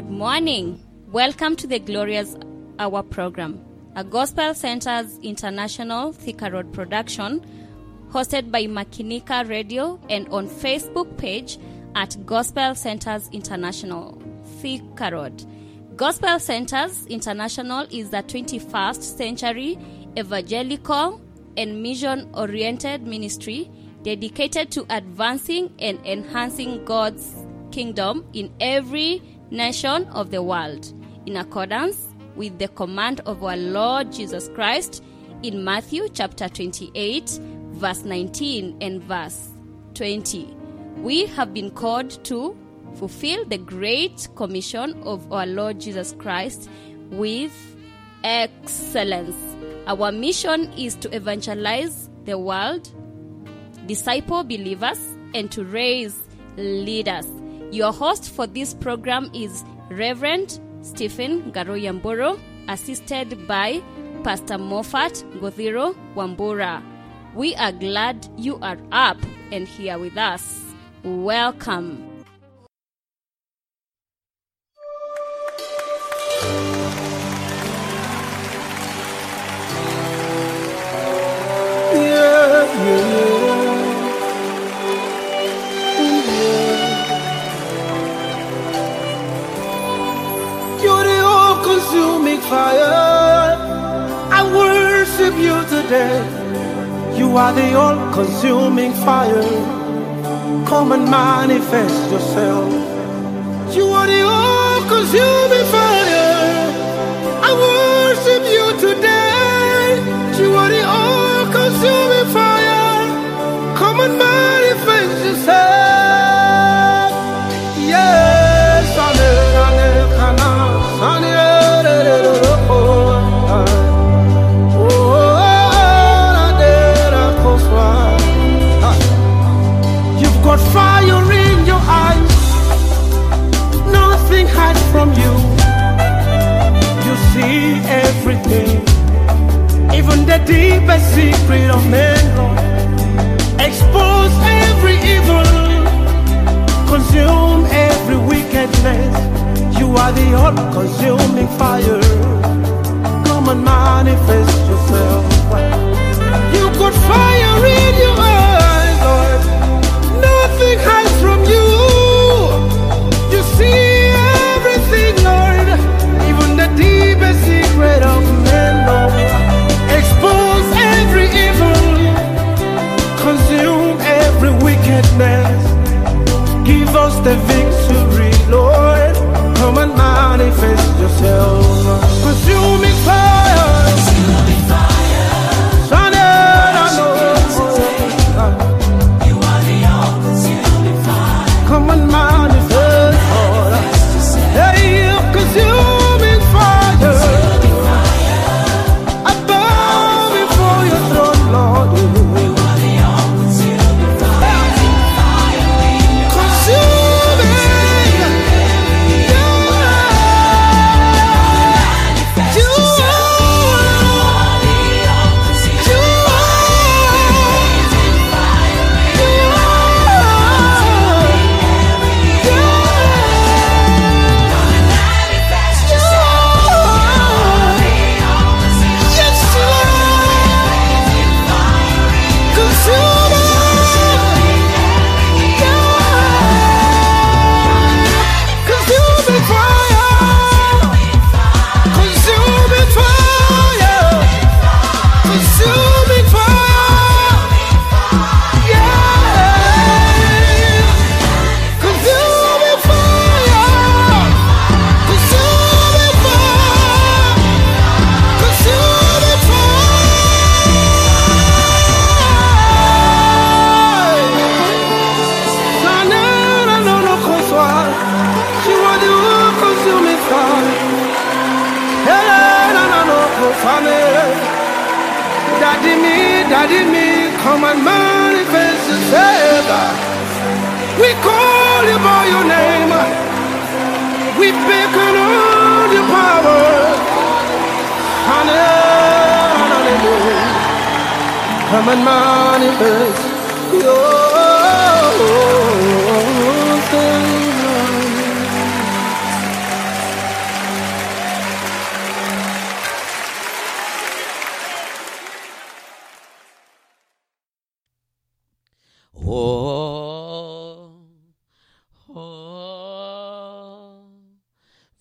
Good morning. Welcome to the Glorious Hour program, a Gospel Centers International Thika Road production hosted by Makinika Radio and on Facebook page at Gospel Centers International Thika Road. Gospel Centers International is the 21st century evangelical and mission oriented ministry dedicated to advancing and enhancing God's kingdom in every nation of the world, in accordance with the command of our Lord Jesus Christ in Matthew chapter 28, verse 19 and verse 20. We have been called to fulfill the great commission of our Lord Jesus Christ with excellence. Our mission is to evangelize the world disciple believers, and to raise leaders. Your host for this program is Reverend Stephen Garoyamboro, assisted by Pastor Mophat Gothiro Wambura. We are glad you are up and here with us. Welcome. Yeah, yeah, fire. I worship you today. You are the all-consuming fire. Come and manifest yourself. You are the all-consuming fire. Even the deepest secret of men. Expose every evil, consume every wickedness. You are the all-consuming fire. Come and manifest yourself. You got fire in your eyes, Lord. Nothing hides from you. You see of men. Expose every evil. Consume every wickedness. Give us the victory, console. Daddy me, daddy me, come and manifest yourself. We call you by your name. We beckon on your power. Hallelujah. Come and manifest yourself.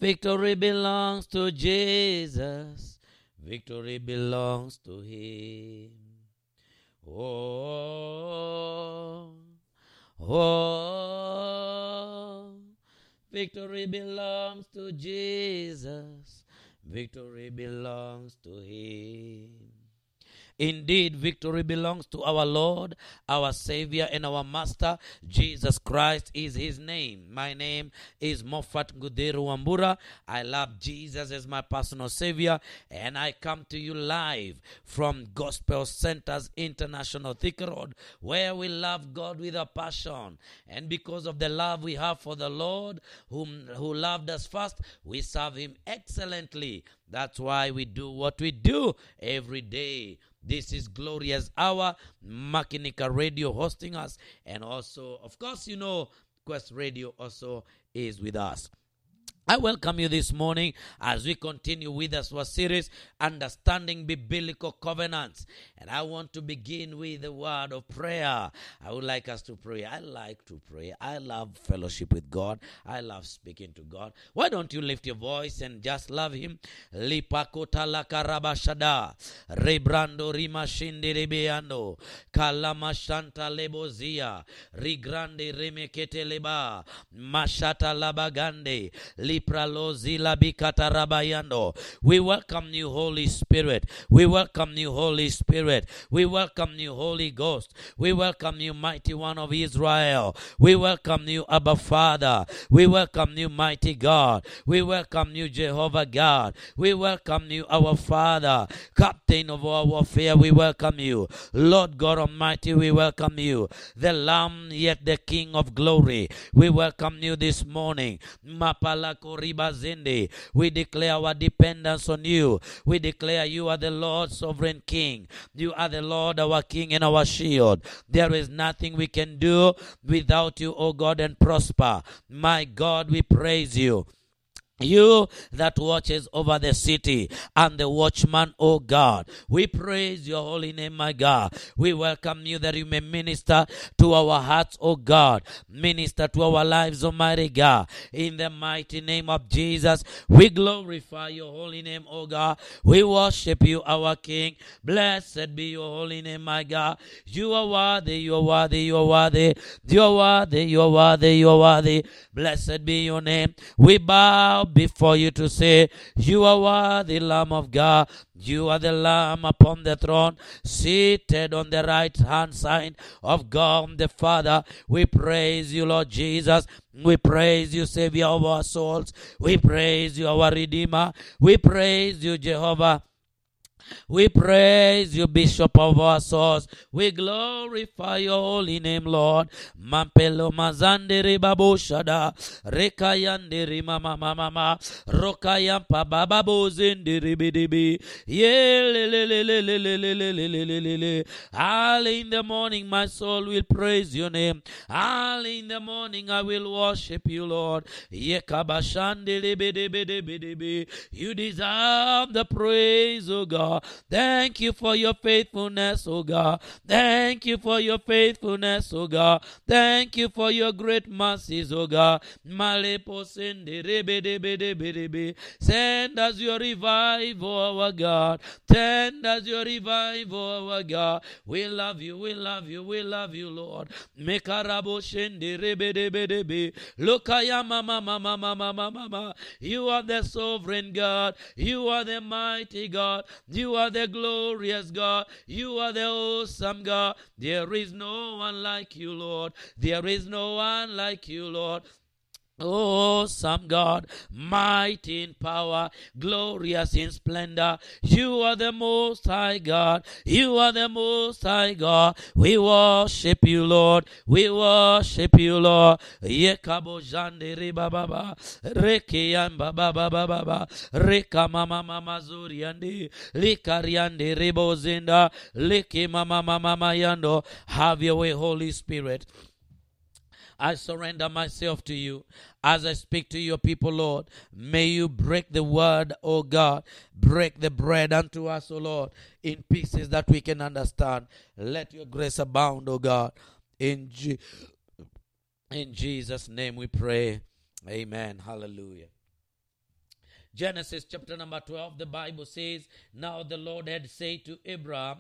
Victory belongs to Jesus. Victory belongs to Him. Oh, oh, victory belongs to Jesus. Victory belongs to Him. Indeed, victory belongs to our Lord, our Savior, and our Master. Jesus Christ is His name. My name is Mophat Guderu Wambura. I love Jesus as my personal Savior, and I come to you live from Gospel Centers International Thika Road, where we love God with a passion. And because of the love we have for the Lord, whom who loved us first, we serve Him excellently. That's why we do what we do every day. This is Glorious Hour, Makinika Radio hosting us, and also, of course, you know, Quest Radio also is with us. I welcome you this morning as we continue with us our series, Understanding Biblical Covenants. And I want to begin with the word of prayer. I would like us to pray. I like to pray. I love fellowship with God. I love speaking to God. Why don't you lift your voice and just love Him? Lipakota. Rebrando rebeando. Kalamashanta lebozia. Rigrande remekete leba. Mashata labagande. We welcome you, Holy Spirit. We welcome you, Holy Spirit. We welcome you, Holy Ghost. We welcome you, Mighty One of Israel. We welcome you, Abba Father. We welcome you, Mighty God. We welcome you, Jehovah God. We welcome you, our Father, Captain of our warfare. We welcome you, Lord God Almighty. We welcome you, the Lamb, yet the King of glory. We welcome you this morning, Mapala Koribazende. We declare our dependence on you. We declare you are the Lord, sovereign King. You are the Lord, our King and our shield. There is nothing we can do without you, O God, and prosper. My God, we praise you. You that watches over the city and the watchman, O God. We praise your holy name, my God. We welcome you that you may minister to our hearts, O God. Minister to our lives, Almighty God. In the mighty name of Jesus, we glorify your holy name, O God. We worship you, our King. Blessed be your holy name, my God. You are worthy, you are worthy, you are worthy. You are worthy, you are worthy, you are worthy. Blessed be your name. We bow before you to say, You are worthy, Lamb of God. You are the Lamb upon the throne, seated on the right hand side of God the Father. We praise you, Lord Jesus. We praise you, Savior of our souls. We praise you, our Redeemer. We praise you, Jehovah. We praise you, Bishop of our souls. We glorify your holy name, Lord. Mampelo mazandere baboshada. Rekayandere mama mama. Rokayampa bababo zendere bidibi. Yelelelelelelelelelelelele. Early in the morning, my soul will praise your name. Early in the morning, I will worship you, Lord. You deserve the praise, O God. Thank you for your faithfulness, oh God. Thank you for your faithfulness, oh God. Thank you for your great mercies, oh God. Send us your revival, our God. Send us your revival, our God. We love you, we love you, we love you, Lord. You are the sovereign God. You are the mighty God. You are the glorious God. You are the awesome God. There is no one like you, Lord. There is no one like you, Lord. Oh, awesome God, mighty in power, glorious in splendor. You are the most high God. You are the most high God. We worship you, Lord. We worship you, Lord. Yekabo jande riba baba. Reke yamba baba baba baba. Reka mama mama zuri yandi. Likariande ribo zinda. Liki mama mama yando. Have your way, Holy Spirit. I surrender myself to you as I speak to your people, Lord. May you break the word, O God. Break the bread unto us, O Lord, in pieces that we can understand. Let your grace abound, O God. In, Je- in Jesus' name we pray. Amen. Hallelujah. Genesis chapter number 12, the Bible says, Now the Lord had said to Abraham,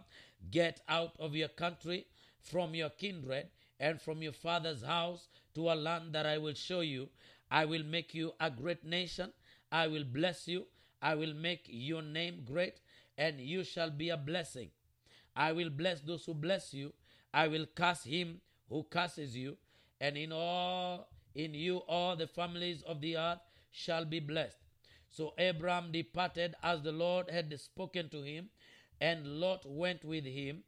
Get out of your country, from your kindred, and from your father's house to a land that I will show you. I will make you a great nation. I will bless you. I will make your name great, and you shall be a blessing. I will bless those who bless you. I will curse him who curses you, and in all in you all the families of the earth shall be blessed. So Abram departed as the Lord had spoken to him, and Lot went with him.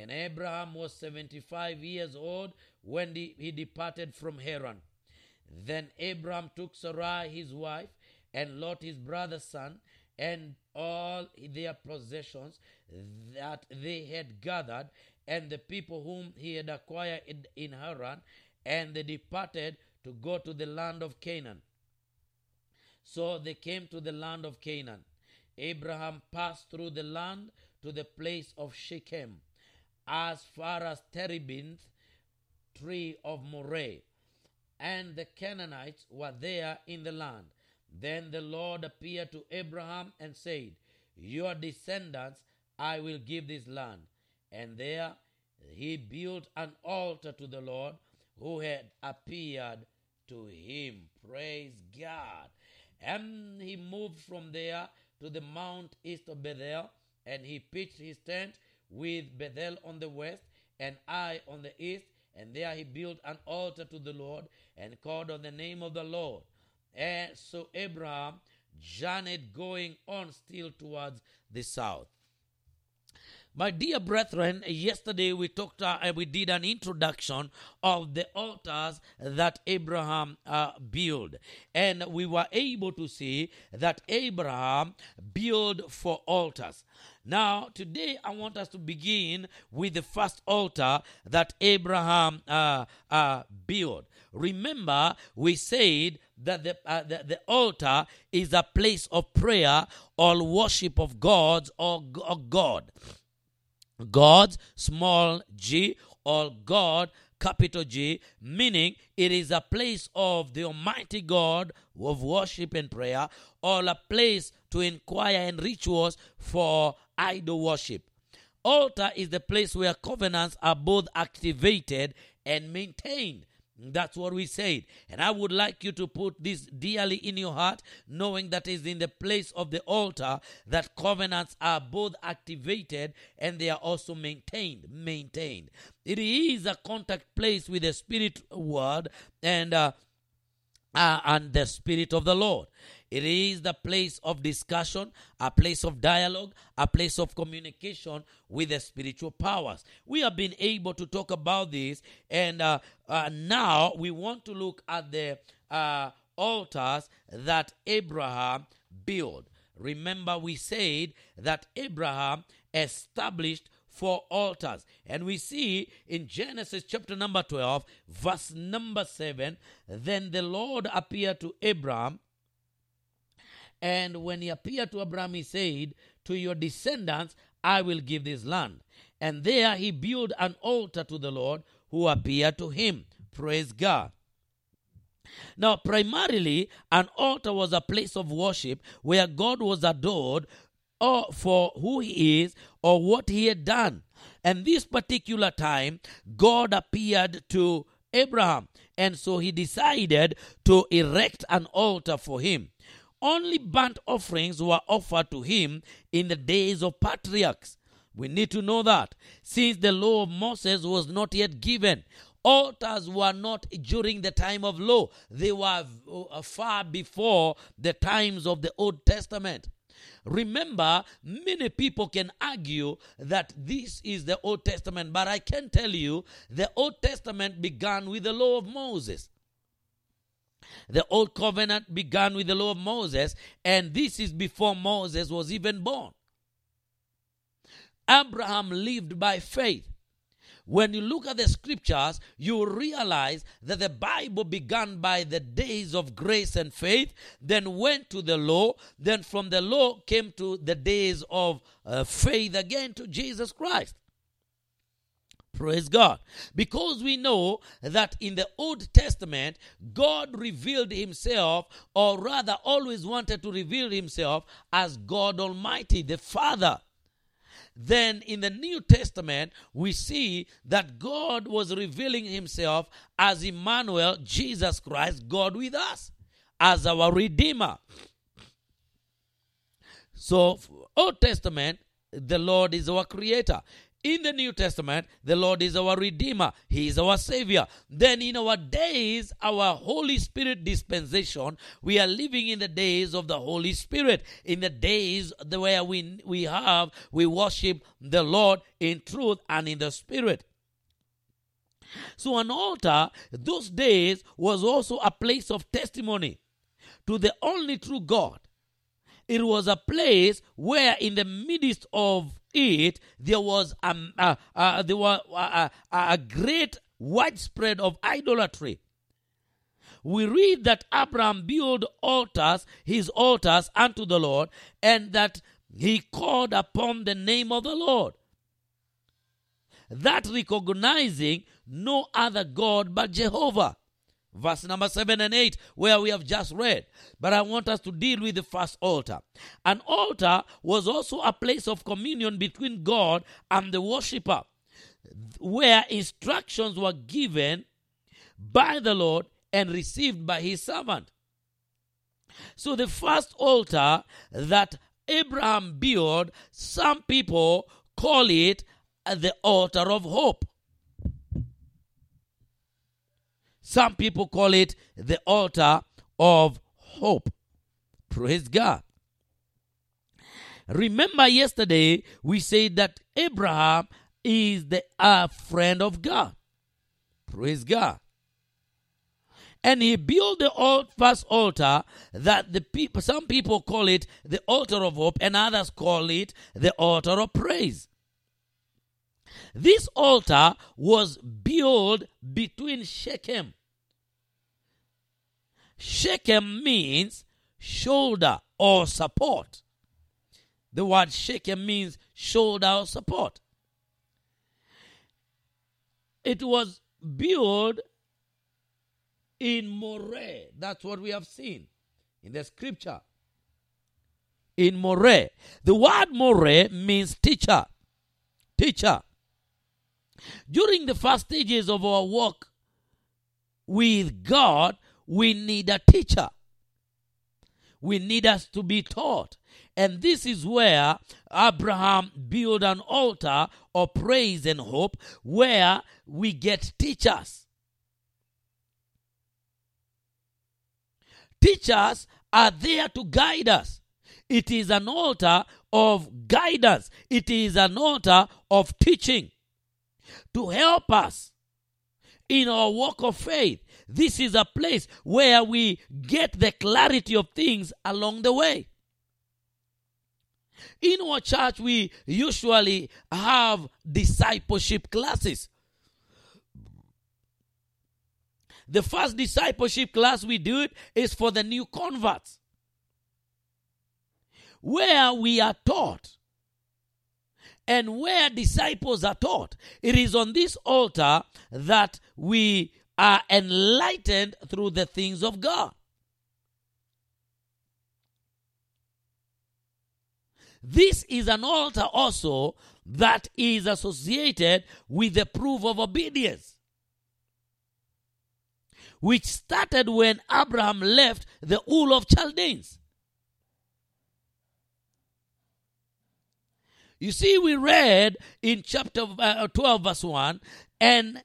And Abraham was seventy five years old when he departed from Haran. Then Abraham took Sarai his wife, and Lot his brother's son, and all their possessions that they had gathered, and the people whom he had acquired in Haran, and they departed to go to the land of Canaan. So they came to the land of Canaan. Abraham passed through the land to the place of Shechem, as far as Terebinth, tree of Moreh, and the Canaanites were there in the land. Then the Lord appeared to Abraham and said, Your descendants I will give this land. And there he built an altar to the Lord who had appeared to him. Praise God. And he moved from there to the mount east of Bethel, and he pitched his tent with Bethel on the west and Ai on the east. And there he built an altar to the Lord and called on the name of the Lord. And so Abraham journeyed going on still towards the south. My dear brethren, yesterday we talked, uh, we did an introduction of the altars that Abraham uh, built, and we were able to see that Abraham built four altars. Now, today I want us to begin with the first altar that Abraham uh, uh, built. Remember, we said that the, uh, the, the altar is a place of prayer or worship of gods or, or God. God's small g or God capital G, meaning it is a place of the Almighty God of worship and prayer, or a place to inquire and rituals for idol worship. Altar is the place where covenants are both activated and maintained. That's what we said. And I would like you to put this dearly in your heart, knowing that is in the place of the altar that covenants are both activated and they are also maintained. Maintained. It is a contact place with the spirit word and uh, uh, and the spirit of the Lord. It is the place of discussion, a place of dialogue, a place of communication with the spiritual powers. We have been able to talk about this, and uh, uh, now we want to look at the uh, altars that Abraham built. Remember, we said that Abraham established four altars. And we see in Genesis chapter number 12, verse number 7, then the Lord appeared to Abraham and when he appeared to Abraham, he said, To your descendants I will give this land. And there he built an altar to the Lord who appeared to him. Praise God. Now, primarily, an altar was a place of worship where God was adored or for who he is or what he had done. And this particular time, God appeared to Abraham, and so he decided to erect an altar for him. Only burnt offerings were offered to him in the days of patriarchs. We need to know that since the law of Moses was not yet given, altars were not during the time of law, they were uh, far before the times of the Old Testament. Remember, many people can argue that this is the Old Testament, but I can tell you the Old Testament began with the law of Moses. The old covenant began with the law of Moses, and this is before Moses was even born. Abraham lived by faith. When you look at the scriptures, you realize that the Bible began by the days of grace and faith, then went to the law, then from the law came to the days of uh, faith again to Jesus Christ. Praise God. Because we know that in the Old Testament, God revealed himself, or rather, always wanted to reveal himself as God Almighty, the Father. Then in the New Testament, we see that God was revealing himself as Emmanuel, Jesus Christ, God with us, as our Redeemer. So, Old Testament, the Lord is our creator. In the New Testament, the Lord is our Redeemer. He is our Savior. Then, in our days, our Holy Spirit dispensation, we are living in the days of the Holy Spirit. In the days where we, we have, we worship the Lord in truth and in the Spirit. So, an altar, those days, was also a place of testimony to the only true God. It was a place where, in the midst of it, there was a, a, a there were a, uh, uh, a great widespread of idolatry. We read that Abraham built altars, his altars unto the Lord, and that he called upon the name of the Lord. That recognizing no other God but Jehovah. Verse number 7 and 8, where we have just read. But I want us to deal with the first altar. An altar was also a place of communion between God and the worshiper, where instructions were given by the Lord and received by his servant. So, the first altar that Abraham built, some people call it the altar of hope. Some people call it the altar of hope. Praise God. Remember, yesterday we said that Abraham is the uh, friend of God. Praise God. And he built the old first altar that the people, some people call it the altar of hope, and others call it the altar of praise. This altar was built between Shechem. Shechem means shoulder or support. The word Shechem means shoulder or support. It was built in Moreh. That's what we have seen in the scripture. In Moreh. The word Moreh means teacher. Teacher. During the first stages of our walk with God, we need a teacher. We need us to be taught. And this is where Abraham built an altar of praise and hope where we get teachers. Teachers are there to guide us. It is an altar of guidance, it is an altar of teaching to help us in our walk of faith. This is a place where we get the clarity of things along the way. In our church, we usually have discipleship classes. The first discipleship class we do it is for the new converts, where we are taught and where disciples are taught. It is on this altar that we are enlightened through the things of God. This is an altar also that is associated with the proof of obedience, which started when Abraham left the Ur of Chaldeans. You see, we read in chapter uh, 12, verse 1, and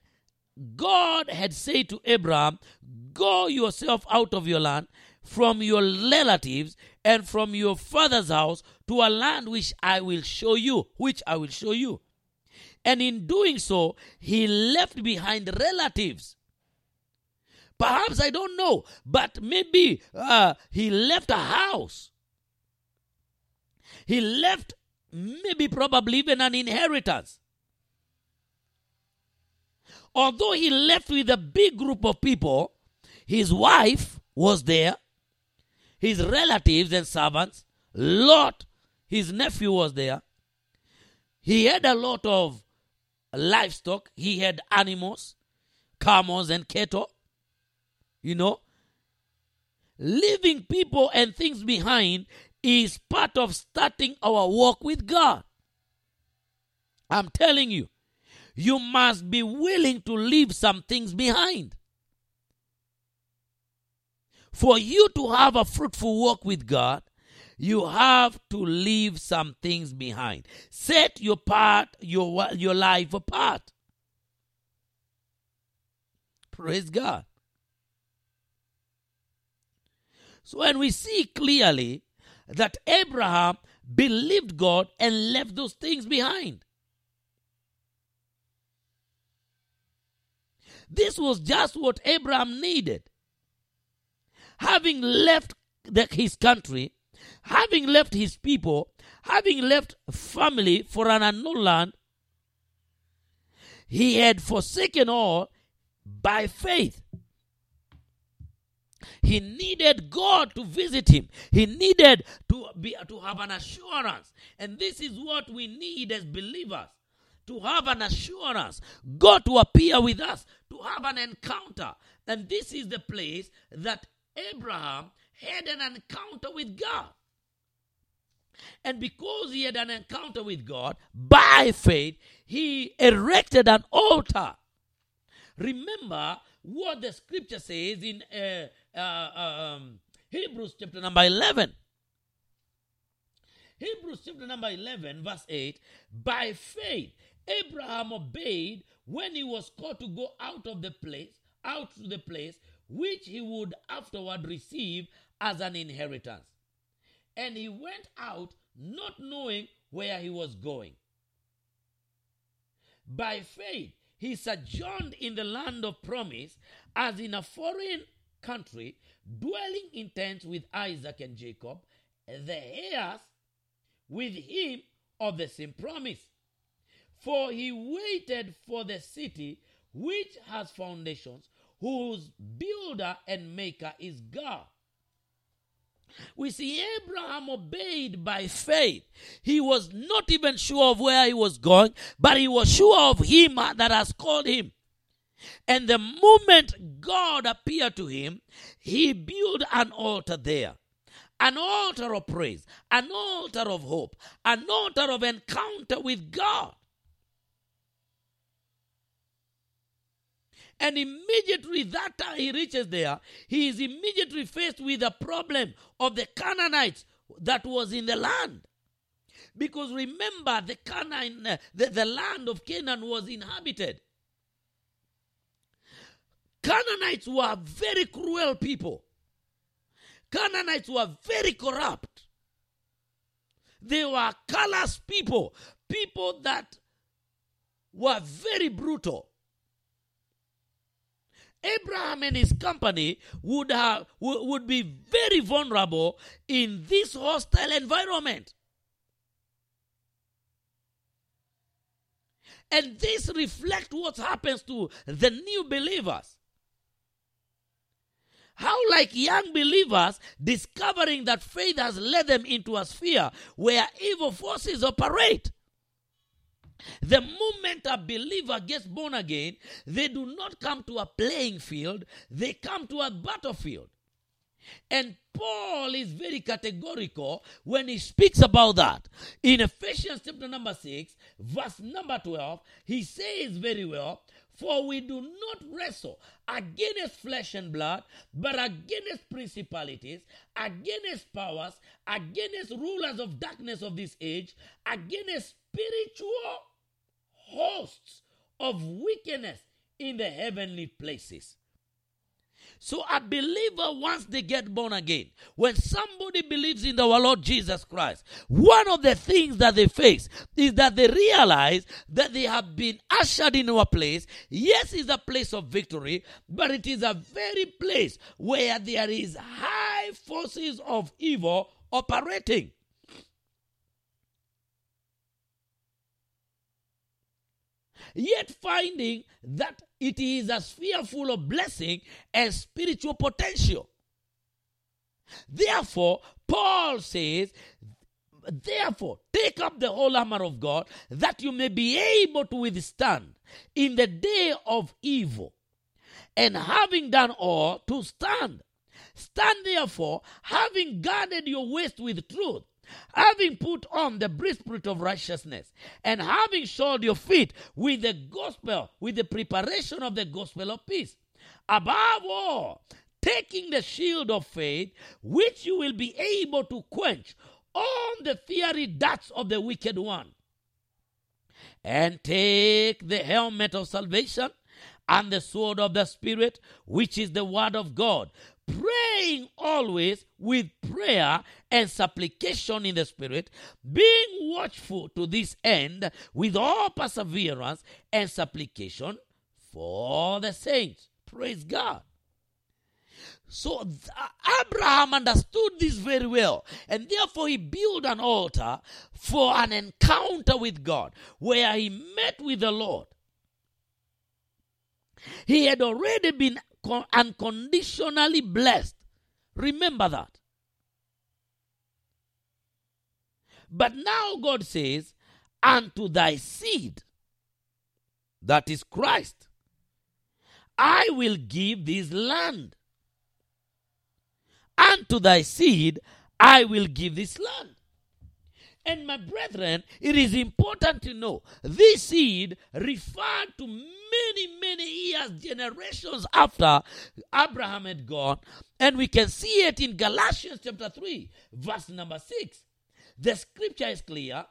God had said to Abraham, Go yourself out of your land, from your relatives, and from your father's house to a land which I will show you, which I will show you. And in doing so, he left behind relatives. Perhaps I don't know, but maybe uh, he left a house. He left maybe probably even an inheritance. Although he left with a big group of people, his wife was there, his relatives and servants, Lot, his nephew was there. He had a lot of livestock, he had animals, camels, and cattle. You know, leaving people and things behind is part of starting our walk with God. I'm telling you, you must be willing to leave some things behind. For you to have a fruitful walk with God, you have to leave some things behind. Set your part, your your life apart. Praise God. So when we see clearly that Abraham believed God and left those things behind. This was just what Abraham needed. Having left the, his country, having left his people, having left family for an unknown land, he had forsaken all by faith. He needed God to visit him. He needed to be to have an assurance. And this is what we need as believers. To have an assurance, God to appear with us, to have an encounter. And this is the place that Abraham had an encounter with God. And because he had an encounter with God, by faith, he erected an altar. Remember what the scripture says in uh, uh, um, Hebrews chapter number 11. Hebrews chapter number 11, verse 8 By faith, Abraham obeyed when he was called to go out of the place, out to the place which he would afterward receive as an inheritance. And he went out not knowing where he was going. By faith, he sojourned in the land of promise as in a foreign country, dwelling in tents with Isaac and Jacob, the heirs with him of the same promise. For he waited for the city which has foundations, whose builder and maker is God. We see Abraham obeyed by faith. He was not even sure of where he was going, but he was sure of him that has called him. And the moment God appeared to him, he built an altar there. An altar of praise, an altar of hope, an altar of encounter with God. And immediately that time he reaches there, he is immediately faced with the problem of the Canaanites that was in the land. Because remember, the Canaan, uh, the, the land of Canaan was inhabited. Canaanites were very cruel people. Canaanites were very corrupt. They were callous people, people that were very brutal. Abraham and his company would have would be very vulnerable in this hostile environment. And this reflects what happens to the new believers. How, like young believers, discovering that faith has led them into a sphere where evil forces operate. The moment a believer gets born again, they do not come to a playing field, they come to a battlefield. And Paul is very categorical when he speaks about that. In Ephesians chapter number 6, verse number 12, he says very well, For we do not wrestle against flesh and blood, but against principalities, against powers, against rulers of darkness of this age, against spiritual hosts of wickedness in the heavenly places. So, a believer, once they get born again, when somebody believes in our Lord Jesus Christ, one of the things that they face is that they realize that they have been ushered into a place. Yes, it's a place of victory, but it is a very place where there is high forces of evil operating. Yet finding that it is a sphere full of blessing and spiritual potential. Therefore, Paul says, Therefore, take up the whole armor of God that you may be able to withstand in the day of evil. And having done all, to stand. Stand therefore, having guarded your waist with truth, having put on the breastplate of righteousness, and having shod your feet with the gospel, with the preparation of the gospel of peace. Above all, taking the shield of faith, which you will be able to quench all the fiery darts of the wicked one. And take the helmet of salvation and the sword of the Spirit, which is the word of God, praying always with prayer and supplication in the Spirit, being watchful to this end with all perseverance and supplication for the saints. Praise God. So Abraham understood this very well, and therefore he built an altar for an encounter with God where he met with the Lord. He had already been unconditionally blessed. Remember that. But now God says, Unto thy seed, that is Christ, I will give this land. Unto thy seed, I will give this land. And my brethren, it is important to know this seed referred to many, many years, generations after Abraham had gone. And we can see it in Galatians chapter 3, verse number 6. The scripture is clear.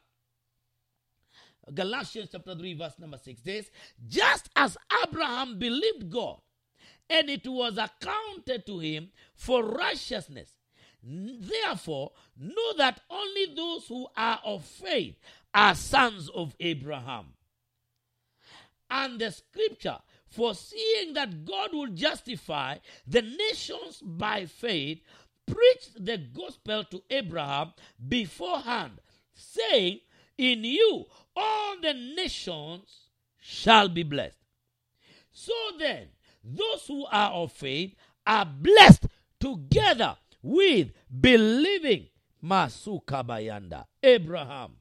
Galatians chapter 3, verse number 6 says, Just as Abraham believed God, and it was accounted to him for righteousness. Therefore, know that only those who are of faith are sons of Abraham. And the scripture, foreseeing that God will justify the nations by faith, preached the gospel to Abraham beforehand, saying, In you all the nations shall be blessed. So then, those who are of faith are blessed together with believing Masukabayanda, Abraham.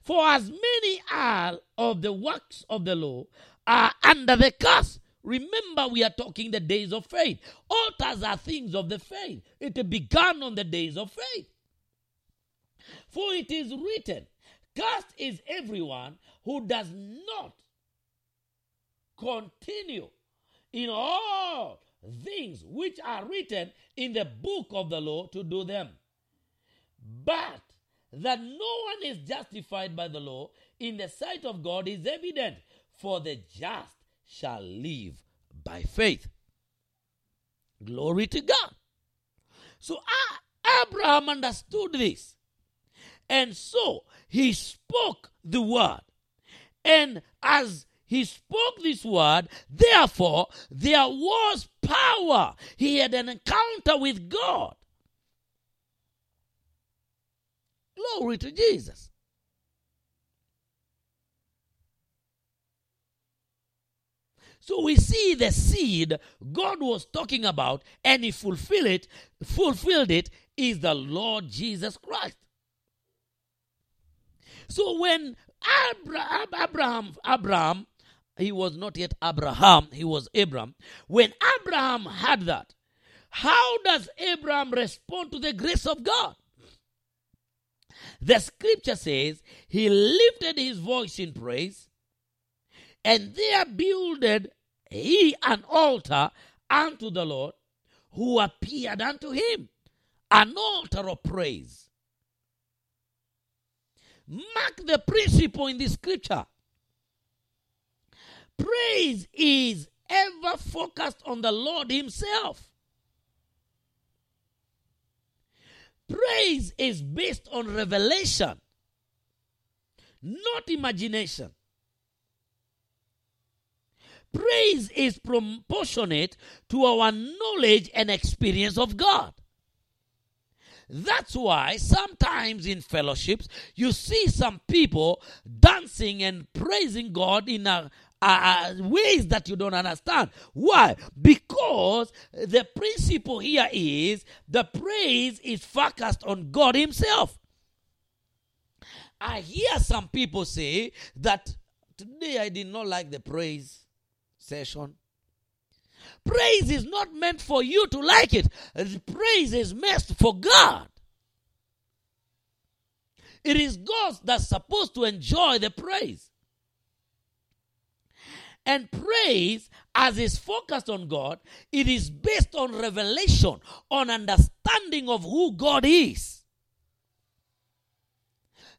For as many are of the works of the law are under the curse. Remember, we are talking the days of faith. Altars are things of the faith. It began on the days of faith. For it is written, Cursed is everyone who does not continue in all things which are written in the book of the law to do them. But that no one is justified by the law in the sight of God is evident, for the just shall live by faith. Glory to God. So uh, Abraham understood this. And so he spoke the word. And as he spoke this word, therefore there was power. He had an encounter with God. Glory to Jesus. So we see the seed God was talking about, and he fulfilled it, fulfilled it, is the Lord Jesus Christ. So when Abraham, Abraham, Abraham, he was not yet Abraham, he was Abram. When Abraham had that, how does Abraham respond to the grace of God? The scripture says he lifted his voice in praise, and there builded he an altar unto the Lord who appeared unto him, an altar of praise. Mark the principle in this scripture. Praise is ever focused on the Lord Himself. Praise is based on revelation, not imagination. Praise is proportionate to our knowledge and experience of God. That's why sometimes in fellowships you see some people dancing and praising God in a uh, ways that you don't understand. Why? Because the principle here is the praise is focused on God Himself. I hear some people say that today I did not like the praise session. Praise is not meant for you to like it. Praise is meant for God. It is God that's supposed to enjoy the praise. And praise, as is focused on God, it is based on revelation, on understanding of who God is.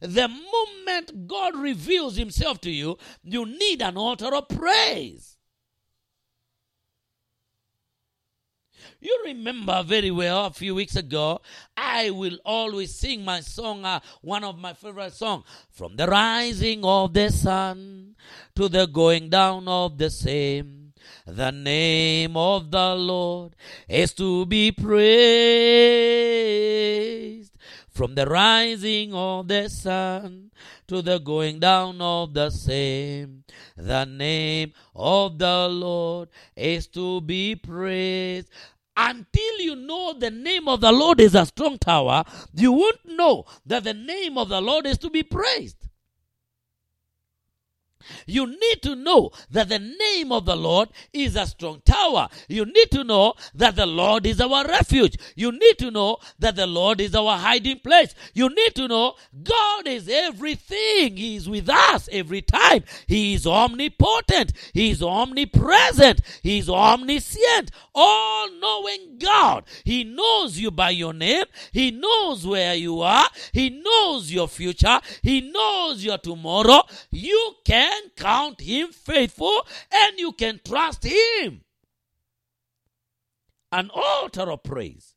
The moment God reveals himself to you, you need an altar of praise. You remember very well a few weeks ago, I will always sing my song, uh, one of my favorite songs, from the rising of the sun to the going down of the same. The name of the Lord is to be praised. From the rising of the sun to the going down of the same. The name of the Lord is to be praised. Until you know the name of the Lord is a strong tower, you won't know that the name of the Lord is to be praised. You need to know that the name of the Lord is a strong tower. You need to know that the Lord is our refuge. You need to know that the Lord is our hiding place. You need to know God is everything. He is with us every time. He is omnipotent. He is omnipresent. He is omniscient. All knowing God. He knows you by your name. He knows where you are. He knows your future. He knows your tomorrow. You can count him faithful and you can trust him. An altar of praise.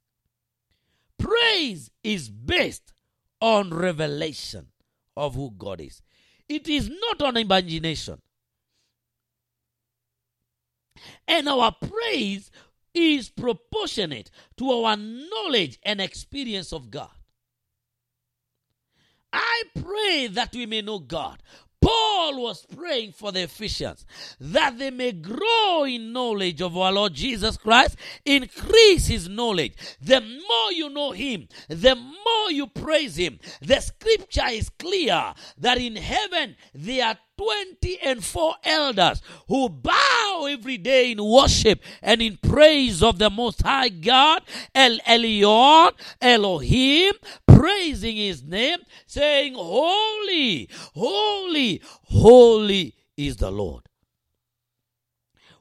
Praise is based on revelation of who God is. It is not on imagination. And our praise is proportionate to our knowledge and experience of God. I pray that we may know God. Paul was praying for the Ephesians that they may grow in knowledge of our Lord Jesus Christ, increase his knowledge. The more you know him, the more you praise him. The scripture is clear that in heaven there are 20 and 4 elders who bow every day in worship and in praise of the Most High God, El Elyon, Elohim, praising his name, saying, Holy, holy, holy is the Lord.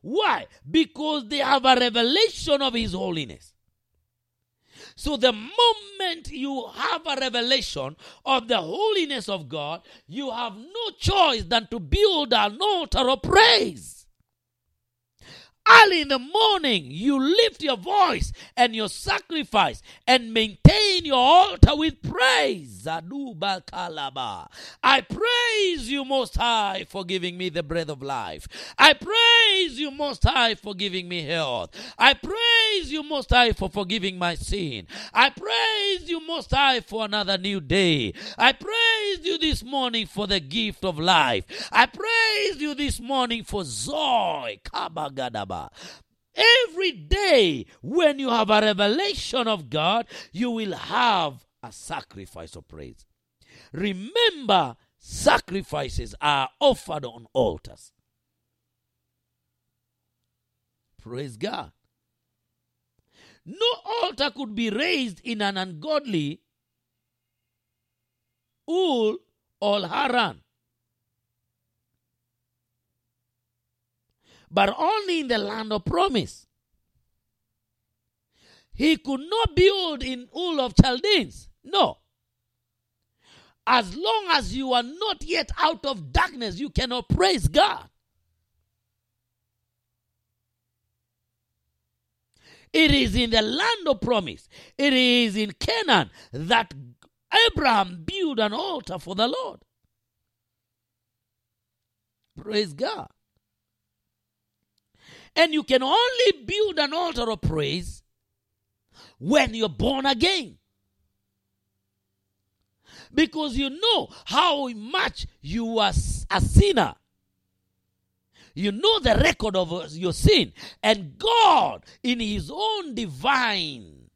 Why? Because they have a revelation of his holiness. So the moment you have a revelation of the holiness of God, you have no choice than to build an altar of praise. Early in the morning, you lift your voice and your sacrifice and maintain your altar with praise. I praise you, Most High, for giving me the breath of life. I praise you, Most High, for giving me health. I praise you, Most High, for forgiving my sin. I praise you, Most High, for another new day. I praise you this morning for the gift of life. I praise you this morning for joy. Kabagadaba. Every day, when you have a revelation of God, you will have a sacrifice of praise. Remember, sacrifices are offered on altars. Praise God. No altar could be raised in an ungodly Ur or Haran. But only in the land of promise. He could not build in Ur of Chaldeans. No. As long as you are not yet out of darkness, you cannot praise God. It is in the land of promise, it is in Canaan that Abraham built an altar for the Lord. Praise God. And you can only build an altar of praise when you're born again. Because you know how much you are a sinner. you know the record of uh, your sin. And God, in His own divine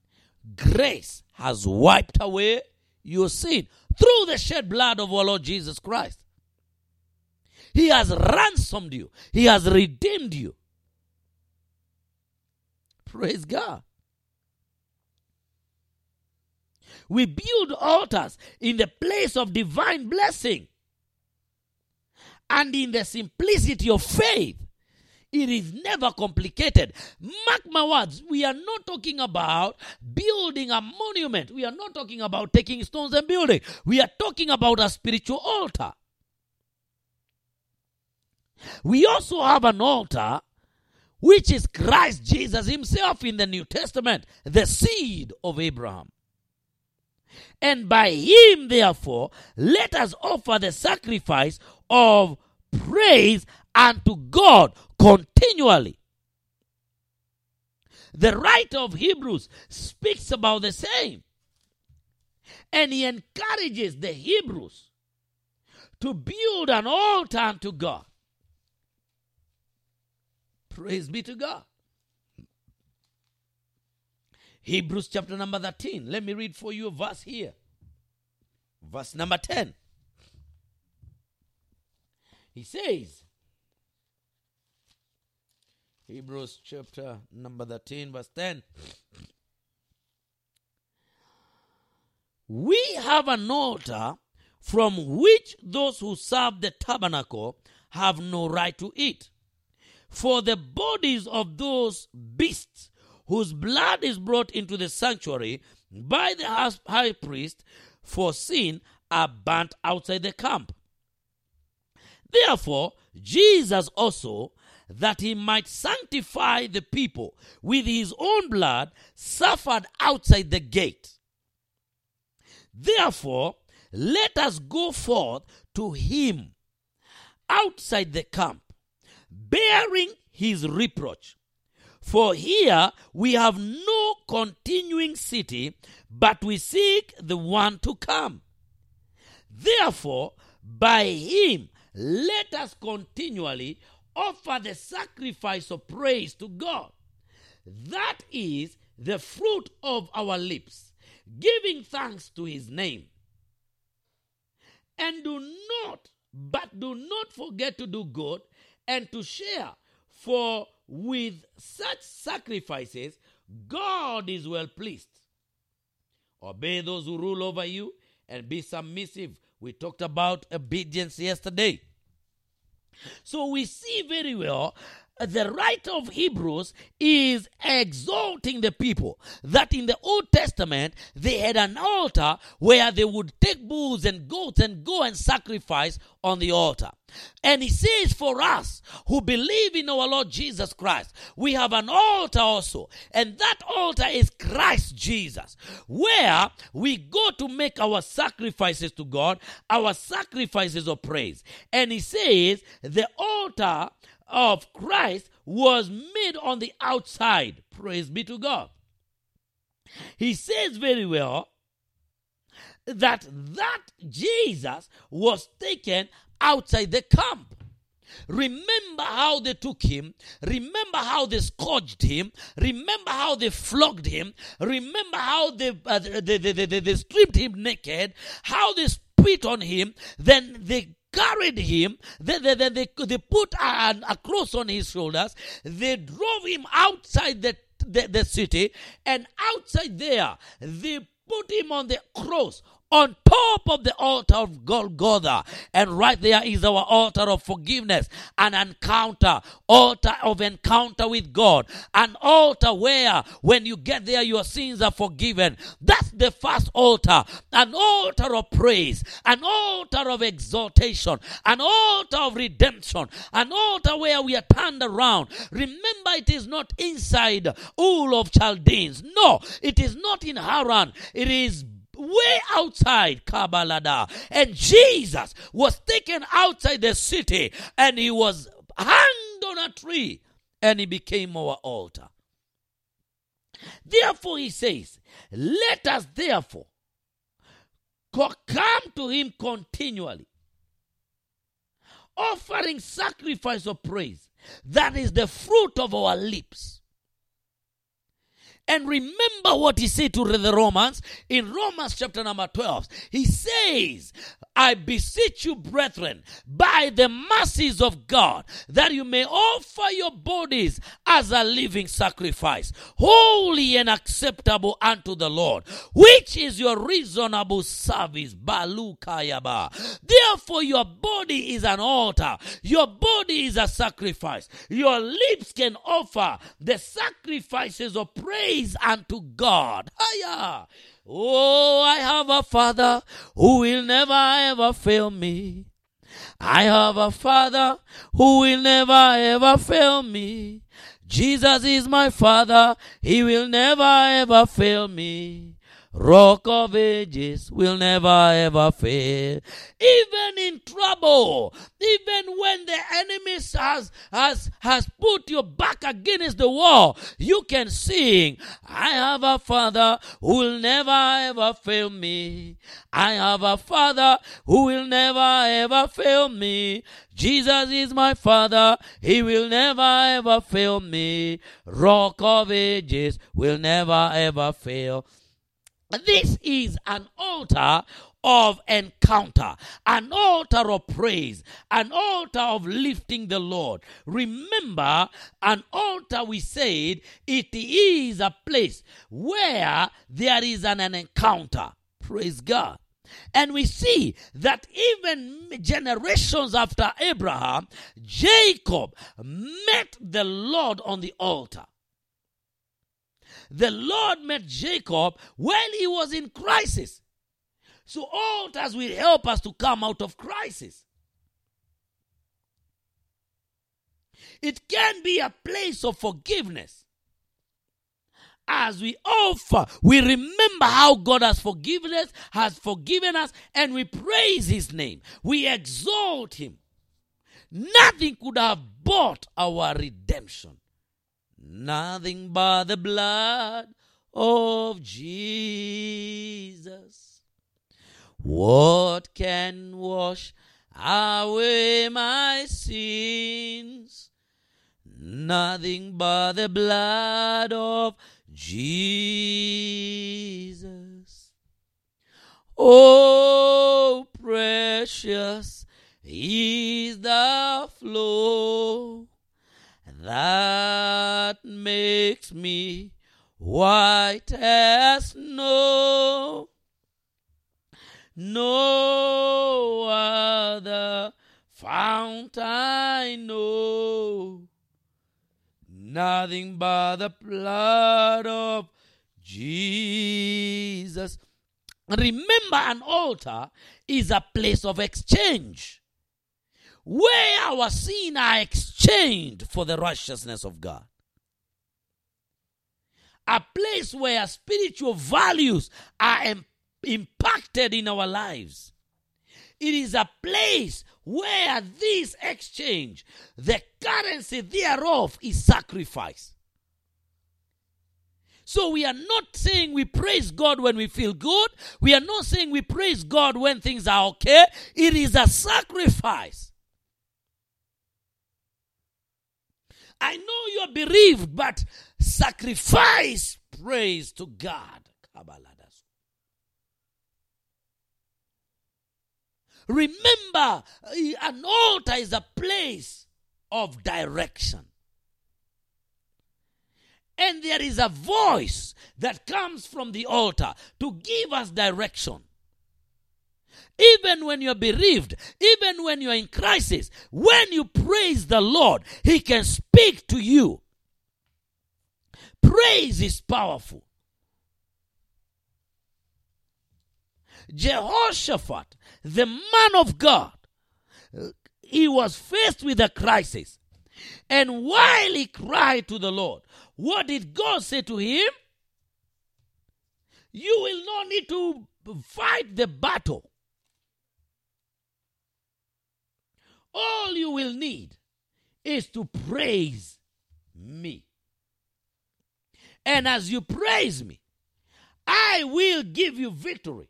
grace, has wiped away your sin through the shed blood of our Lord Jesus Christ. He has ransomed you, He has redeemed you. Praise God. We build altars in the place of divine blessing and in the simplicity of faith. It is never complicated. Mark my words, we are not talking about building a monument. We are not talking about taking stones and building. We are talking about a spiritual altar. We also have an altar which is Christ Jesus Himself in the New Testament, the seed of Abraham. And by Him, therefore, let us offer the sacrifice of praise unto God continually. The writer of Hebrews speaks about the same. And he encourages the Hebrews to build an altar unto God. Praise be to God. Hebrews chapter number 13. Let me read for you a verse here. Verse number 10. He says, Hebrews chapter number 13, verse 10. We have an altar from which those who serve the tabernacle have no right to eat. For the bodies of those beasts whose blood is brought into the sanctuary by the high priest for sin are burnt outside the camp. Therefore, Jesus also, that he might sanctify the people with his own blood, suffered outside the gate. Therefore, let us go forth to him outside the camp, bearing his reproach. For here we have no continuing city, but we seek the one to come. Therefore, by him let us continually offer the sacrifice of praise to God. That is the fruit of our lips, giving thanks to his name. And do not, but do not forget to do good and to share, for with such sacrifices, God is well pleased. Obey those who rule over you and be submissive. We talked about obedience yesterday. So we see very well the writer of Hebrews is exalting the people that in the Old Testament they had an altar where they would take bulls and goats and go and sacrifice on the altar. And he says for us who believe in our Lord Jesus Christ, we have an altar also. And that altar is Christ Jesus, where we go to make our sacrifices to God, our sacrifices of praise. And he says the altar of Christ was made on the outside. Praise be to God. He says very well that that Jesus was taken outside the camp. Remember how they took him. Remember how they scourged him. Remember how they flogged him. Remember how they, uh, they, they, they, they stripped him naked. How they spit on him. Then they carried him. Then they, they, they, they put a, a cross on his shoulders. They drove him outside the, the, the city. And outside there, they put him on the cross on top of the altar of Golgotha. And right there is our altar of forgiveness, an encounter, altar of encounter with God, an altar where when you get there, your sins are forgiven. That's the first altar, an altar of praise, an altar of exaltation, an altar of redemption, an altar where we are turned around. Remember, it is not inside Ur of Chaldeans. No, it is not in Haran. It is way outside Kabbalada. And Jesus was taken outside the city and he was hanged on a tree and he became our altar. Therefore, he says, Let us therefore come to him continually, offering sacrifice of praise. That is the fruit of our lips. And remember what he said to the Romans in Romans chapter number 12. He says, I beseech you, brethren, by the mercies of God, that you may offer your bodies as a living sacrifice, holy and acceptable unto the Lord, which is your reasonable service. Balukayaba. Therefore, your body is an altar, your body is a sacrifice. Your lips can offer the sacrifices of praise unto God. Hiya. Oh, I have a father who will never ever fail me. I have a father who will never ever fail me. Jesus is my father. He will never ever fail me. Rock of ages will never ever fail. Even in trouble, even when the enemy has, has, has put your back against the wall, you can sing, I have a father who will never ever fail me. I have a father who will never ever fail me. Jesus is my father. He will never ever fail me. Rock of ages will never ever fail. This is an altar of encounter, an altar of praise, an altar of lifting the Lord. Remember, an altar, we said, it is a place where there is an, an encounter. Praise God. And we see that even generations after Abraham, Jacob met the Lord on the altar. The Lord met Jacob while he was in crisis. So altars will help us to come out of crisis. It can be a place of forgiveness. As we offer, we remember how God has forgiven us, has forgiven us, and we praise his name. We exalt him. Nothing could have bought our redemption. Nothing but the blood of Jesus. What can wash away my sins? Nothing but the blood of Jesus. Oh, precious is the flow that makes me white as snow. No other fount I know. Nothing but the blood of Jesus. Remember, an altar is a place of exchange where our sin are exchanged for the righteousness of God. A place where spiritual values are im- impacted in our lives. It is a place where this exchange, the currency thereof, is sacrifice. So we are not saying we praise God when we feel good. We are not saying we praise God when things are okay. It is a sacrifice. I know you're bereaved, but sacrifice praise to God. Remember, eh, an altar is a place of direction. And there is a voice that comes from the altar to give us direction. Even when you're bereaved, even when you're in crisis, when you praise the Lord, He can speak to you. Praise is powerful. Jehoshaphat, the man of God, he was faced with a crisis. And while he cried to the Lord, what did God say to him? You will not need to fight the battle. All you will need is to praise me. And as you praise me, I will give you victory.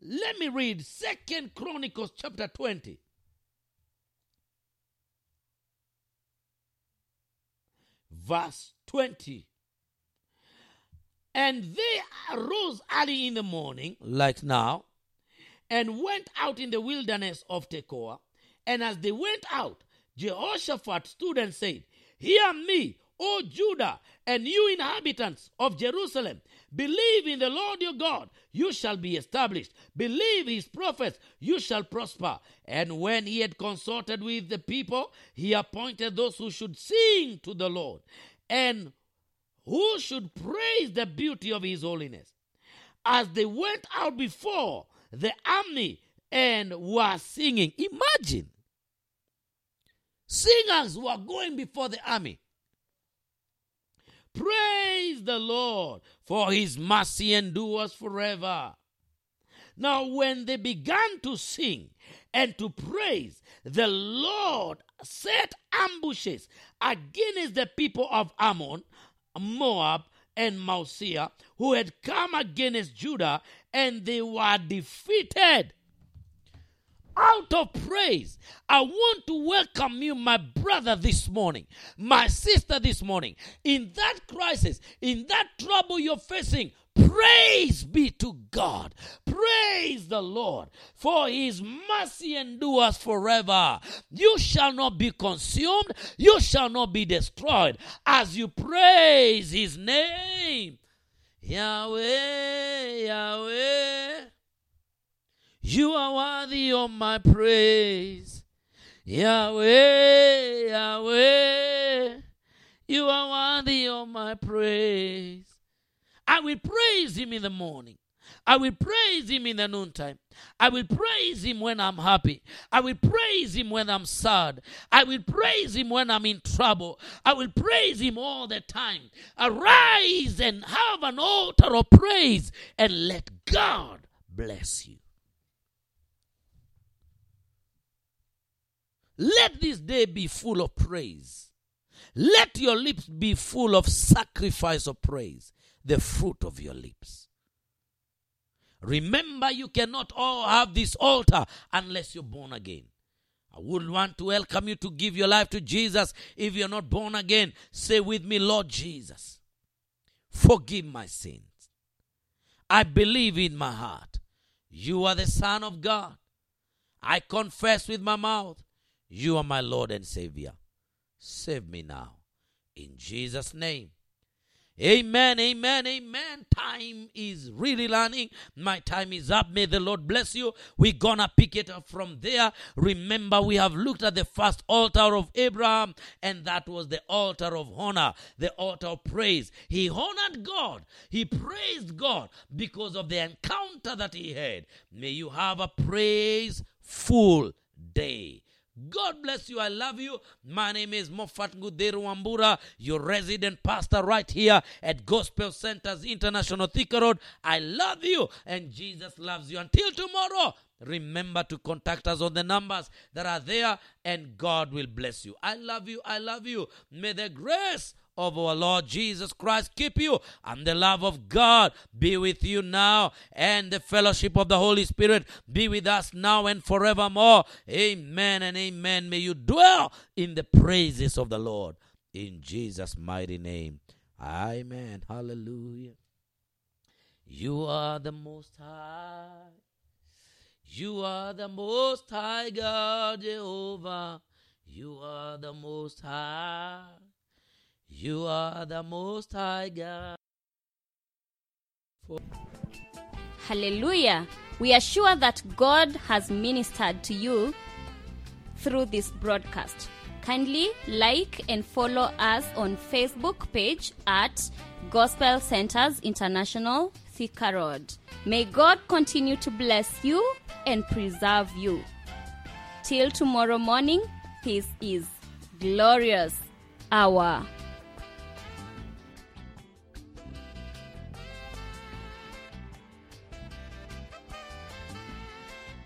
Let me read Second Chronicles chapter 20. Verse 20. And they arose early in the morning, like now, and went out in the wilderness of Tekoa. And as they went out, Jehoshaphat stood and said, Hear me, O Judah, and you inhabitants of Jerusalem. Believe in the Lord your God, you shall be established. Believe his prophets, you shall prosper. And when he had consulted with the people, he appointed those who should sing to the Lord, and who should praise the beauty of his holiness. As they went out before the army and were singing, imagine singers were going before the army. Praise the Lord, for his mercy endures forever. Now, when they began to sing and to praise, the Lord set ambushes against the people of Ammon, Moab, and Mount Seir, who had come against Judah, and they were defeated. Out of praise, I want to welcome you, my brother, this morning, my sister, this morning. In that crisis, in that trouble you're facing, praise be to God. Praise the Lord, for his mercy endures forever. You shall not be consumed, you shall not be destroyed as you praise his name. Yahweh, Yahweh. You are worthy of my praise. Yahweh, Yahweh. You are worthy of my praise. I will praise him in the morning. I will praise him in the noontime. I will praise him when I'm happy. I will praise him when I'm sad. I will praise him when I'm in trouble. I will praise him all the time. Arise and have an altar of praise and let God bless you. Let this day be full of praise. Let your lips be full of sacrifice of praise, the fruit of your lips. Remember, you cannot all have this altar unless you're born again. I would want to welcome you to give your life to Jesus. If you're not born again, say with me, Lord Jesus, forgive my sins. I believe in my heart. You are the Son of God. I confess with my mouth you are my Lord and Savior. Save me now. In Jesus' name. Amen, amen, amen. Time is really running. My time is up. May the Lord bless you. We're gonna pick it up from there. Remember, we have looked at the first altar of Abraham, and that was the altar of honor, the altar of praise. He honored God, he praised God because of the encounter that he had. May you have a praiseful day. God bless you. I love you. My name is Mophat Guderu Wambura, your resident pastor right here at Gospel Centers International Thika Road. I love you and Jesus loves you. Until tomorrow, remember to contact us on the numbers that are there and God will bless you. I love you. I love you. May the grace of our Lord Jesus Christ keep you, and the love of God be with you now, and the fellowship of the Holy Spirit be with us now and forevermore. Amen and amen. May you dwell in the praises of the Lord in Jesus' mighty name. Amen. Hallelujah. You are the most high. You are the most high God, Jehovah. You are the most high. You are the most high God. Hallelujah. We are sure that God has ministered to you through this broadcast. Kindly like and follow us on Facebook page at Gospel Centers International Thika Road. May God continue to bless you and preserve you. Till tomorrow morning, this is glorious hour.